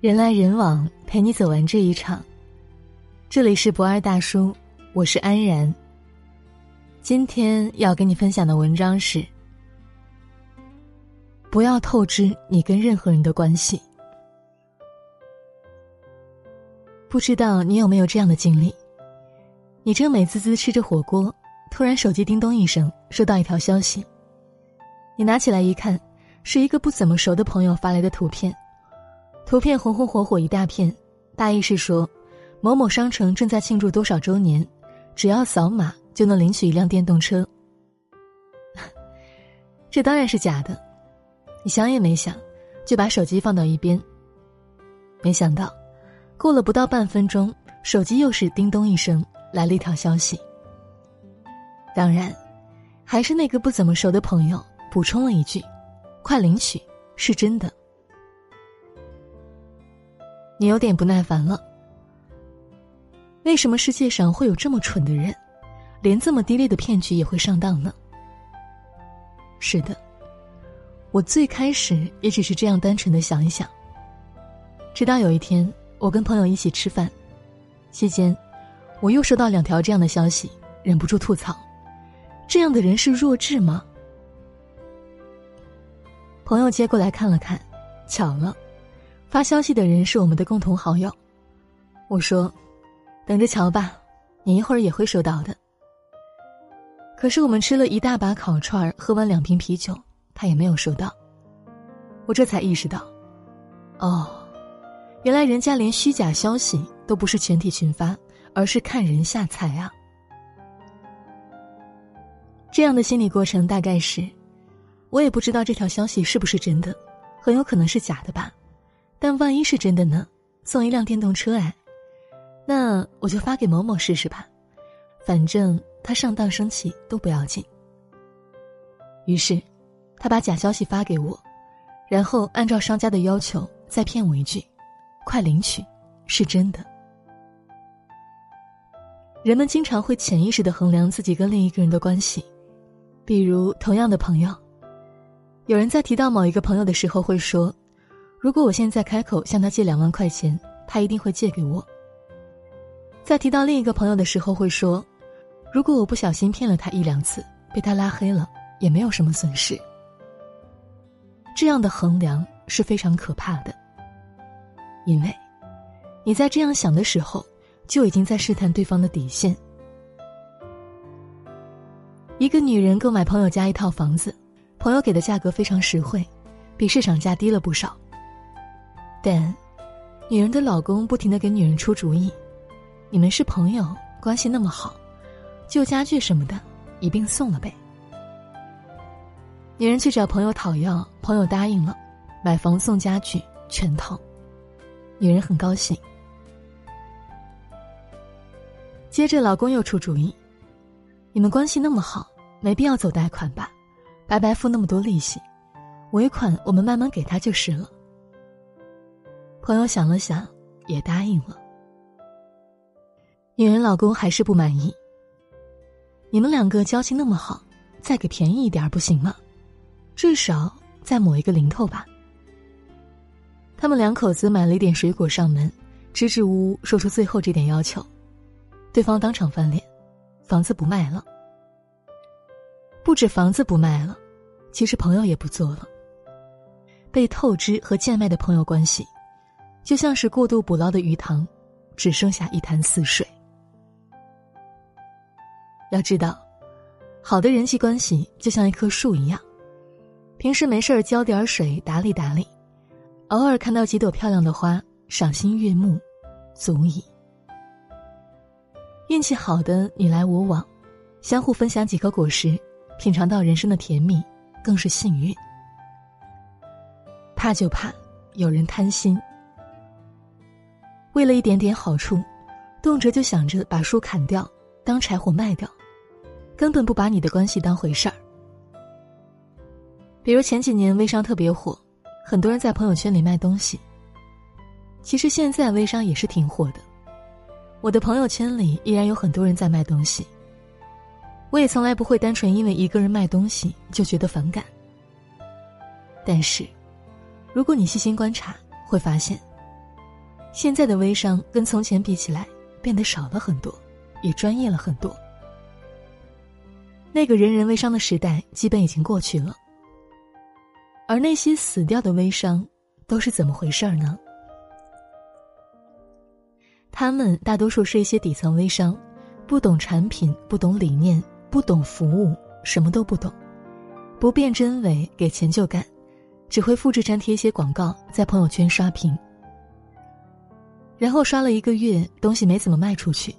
人来人往，陪你走完这一场。这里是不二大叔，我是安然。今天要跟你分享的文章是：不要透支你跟任何人的关系。不知道你有没有这样的经历？你正美滋滋吃着火锅，突然手机叮咚一声，收到一条消息。你拿起来一看，是一个不怎么熟的朋友发来的图片。图片红红火火一大片，大意是说，某某商城正在庆祝多少周年，只要扫码就能领取一辆电动车。这当然是假的，你想也没想，就把手机放到一边。没想到，过了不到半分钟，手机又是叮咚一声来了一条消息。当然，还是那个不怎么熟的朋友补充了一句：“快领取，是真的。”你有点不耐烦了。为什么世界上会有这么蠢的人，连这么低劣的骗局也会上当呢？是的，我最开始也只是这样单纯的想一想。直到有一天，我跟朋友一起吃饭，期间，我又收到两条这样的消息，忍不住吐槽：这样的人是弱智吗？朋友接过来看了看，巧了。发消息的人是我们的共同好友，我说：“等着瞧吧，你一会儿也会收到的。”可是我们吃了一大把烤串喝完两瓶啤酒，他也没有收到。我这才意识到，哦，原来人家连虚假消息都不是全体群发，而是看人下菜啊！这样的心理过程大概是，我也不知道这条消息是不是真的，很有可能是假的吧。但万一是真的呢？送一辆电动车哎，那我就发给某某试试吧，反正他上当生气都不要紧。于是，他把假消息发给我，然后按照商家的要求再骗我一句：“快领取，是真的。”人们经常会潜意识的衡量自己跟另一个人的关系，比如同样的朋友，有人在提到某一个朋友的时候会说。如果我现在开口向他借两万块钱，他一定会借给我。在提到另一个朋友的时候，会说：“如果我不小心骗了他一两次，被他拉黑了，也没有什么损失。”这样的衡量是非常可怕的，因为你在这样想的时候，就已经在试探对方的底线。一个女人购买朋友家一套房子，朋友给的价格非常实惠，比市场价低了不少。但，女人的老公不停的给女人出主意，你们是朋友，关系那么好，旧家具什么的一并送了呗。女人去找朋友讨要，朋友答应了，买房送家具全套，女人很高兴。接着老公又出主意，你们关系那么好，没必要走贷款吧，白白付那么多利息，尾款我们慢慢给他就是了。朋友想了想，也答应了。女人老公还是不满意。你们两个交情那么好，再给便宜一点不行吗？至少再抹一个零头吧。他们两口子买了一点水果上门，支支吾吾说出最后这点要求，对方当场翻脸，房子不卖了。不止房子不卖了，其实朋友也不做了。被透支和贱卖的朋友关系。就像是过度捕捞的鱼塘，只剩下一潭死水。要知道，好的人际关系就像一棵树一样，平时没事儿浇点水，打理打理，偶尔看到几朵漂亮的花，赏心悦目，足矣。运气好的你来我往，相互分享几颗果实，品尝到人生的甜蜜，更是幸运。怕就怕有人贪心。为了一点点好处，动辄就想着把树砍掉，当柴火卖掉，根本不把你的关系当回事儿。比如前几年微商特别火，很多人在朋友圈里卖东西。其实现在微商也是挺火的，我的朋友圈里依然有很多人在卖东西。我也从来不会单纯因为一个人卖东西就觉得反感。但是，如果你细心观察，会发现。现在的微商跟从前比起来变得少了很多，也专业了很多。那个人人微商的时代基本已经过去了，而那些死掉的微商都是怎么回事儿呢？他们大多数是一些底层微商，不懂产品，不懂理念，不懂服务，什么都不懂，不辨真伪，给钱就干，只会复制粘贴一些广告，在朋友圈刷屏，然后刷了一个月，东西没怎么卖出去，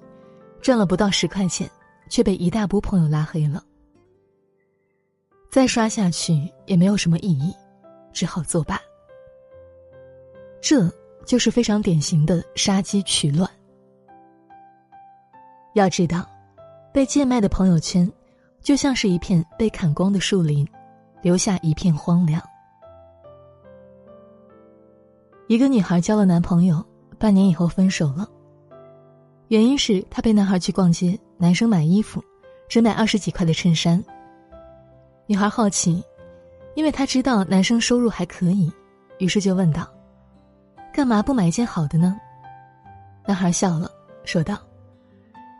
赚了不到十块钱。却被一大波朋友拉黑了。再刷下去也没有什么意义，只好作罢。这就是非常典型的杀鸡取卵。要知道，被贱卖的朋友圈，就像是一片被砍光的树林，留下一片荒凉。一个女孩交了男朋友，半年以后分手了。原因是她陪男孩去逛街。男生买衣服，只买二十几块的衬衫。女孩好奇，因为她知道男生收入还可以，于是就问道：“干嘛不买一件好的呢？”男孩笑了，说道：“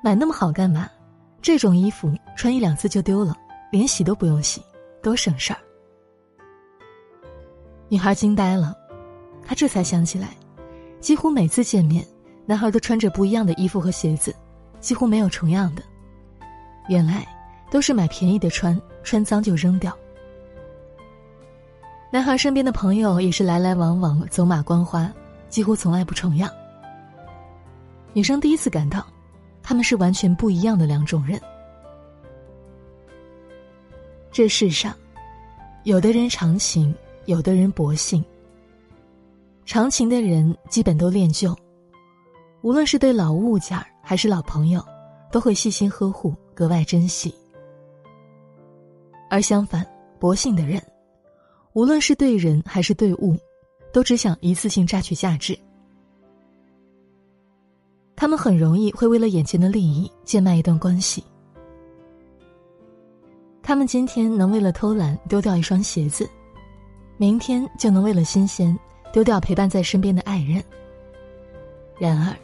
买那么好干嘛？这种衣服穿一两次就丢了，连洗都不用洗，多省事儿。”女孩惊呆了，她这才想起来，几乎每次见面，男孩都穿着不一样的衣服和鞋子。几乎没有重样的，原来都是买便宜的穿，穿脏就扔掉。男孩身边的朋友也是来来往往，走马观花，几乎从来不重样。女生第一次感到，他们是完全不一样的两种人。这世上，有的人长情，有的人薄幸。长情的人基本都恋旧，无论是对老物件儿。还是老朋友，都会细心呵护，格外珍惜。而相反，薄幸的人，无论是对人还是对物，都只想一次性榨取价值。他们很容易会为了眼前的利益贱卖一段关系。他们今天能为了偷懒丢掉一双鞋子，明天就能为了新鲜丢掉陪伴在身边的爱人。然而。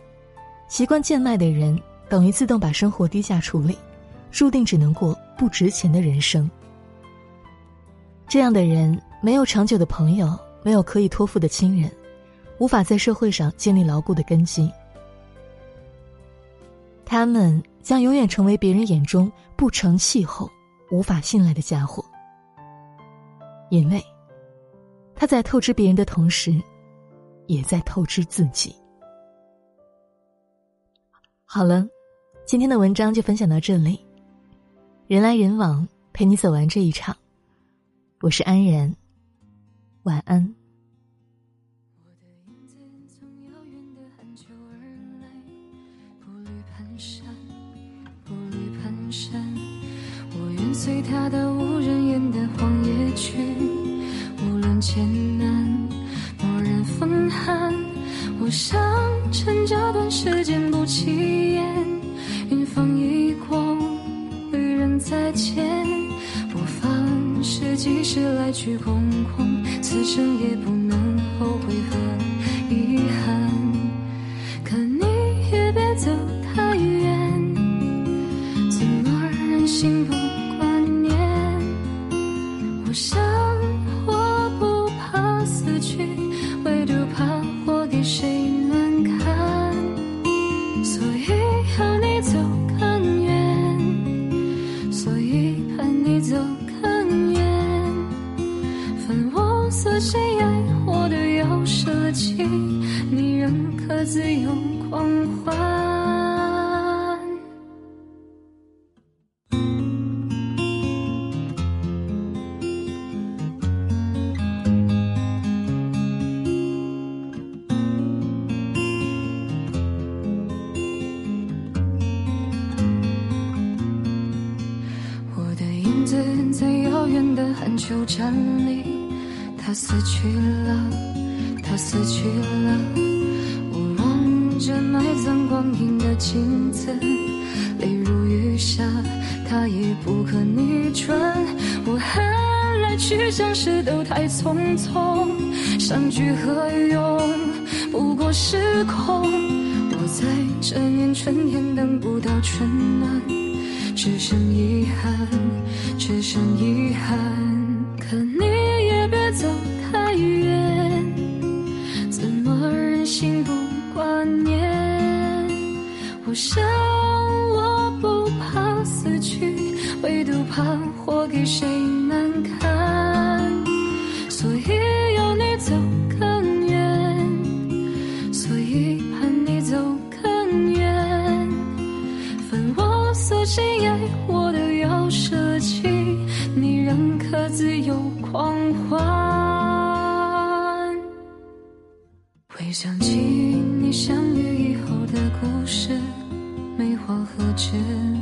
习惯贱卖的人，等于自动把生活低价处理，注定只能过不值钱的人生。这样的人没有长久的朋友，没有可以托付的亲人，无法在社会上建立牢固的根基。他们将永远成为别人眼中不成气候、无法信赖的家伙，因为他在透支别人的同时，也在透支自己。好了，今天的文章就分享到这里。人来人往，陪你走完这一场。我是安然，晚安。我愿随他到我想趁这段时间不起眼，云风一过，与人再见。不凡，是几使来去空空，此生也不能。远的寒秋站里。他死去了，他死去了。我望着埋葬光阴的镜子，泪如雨下，它也不可逆转。我恨来去相识都太匆匆，相聚何用？不过是空。我在这年春天等不到春暖，只剩遗憾，只剩遗憾。我想我不怕死去，唯独怕活给谁难堪。所以要你走更远，所以盼你走更远。分我所心爱我都要舍弃，你仍可自由狂欢。回想起你相遇以后的故事。你为何迟？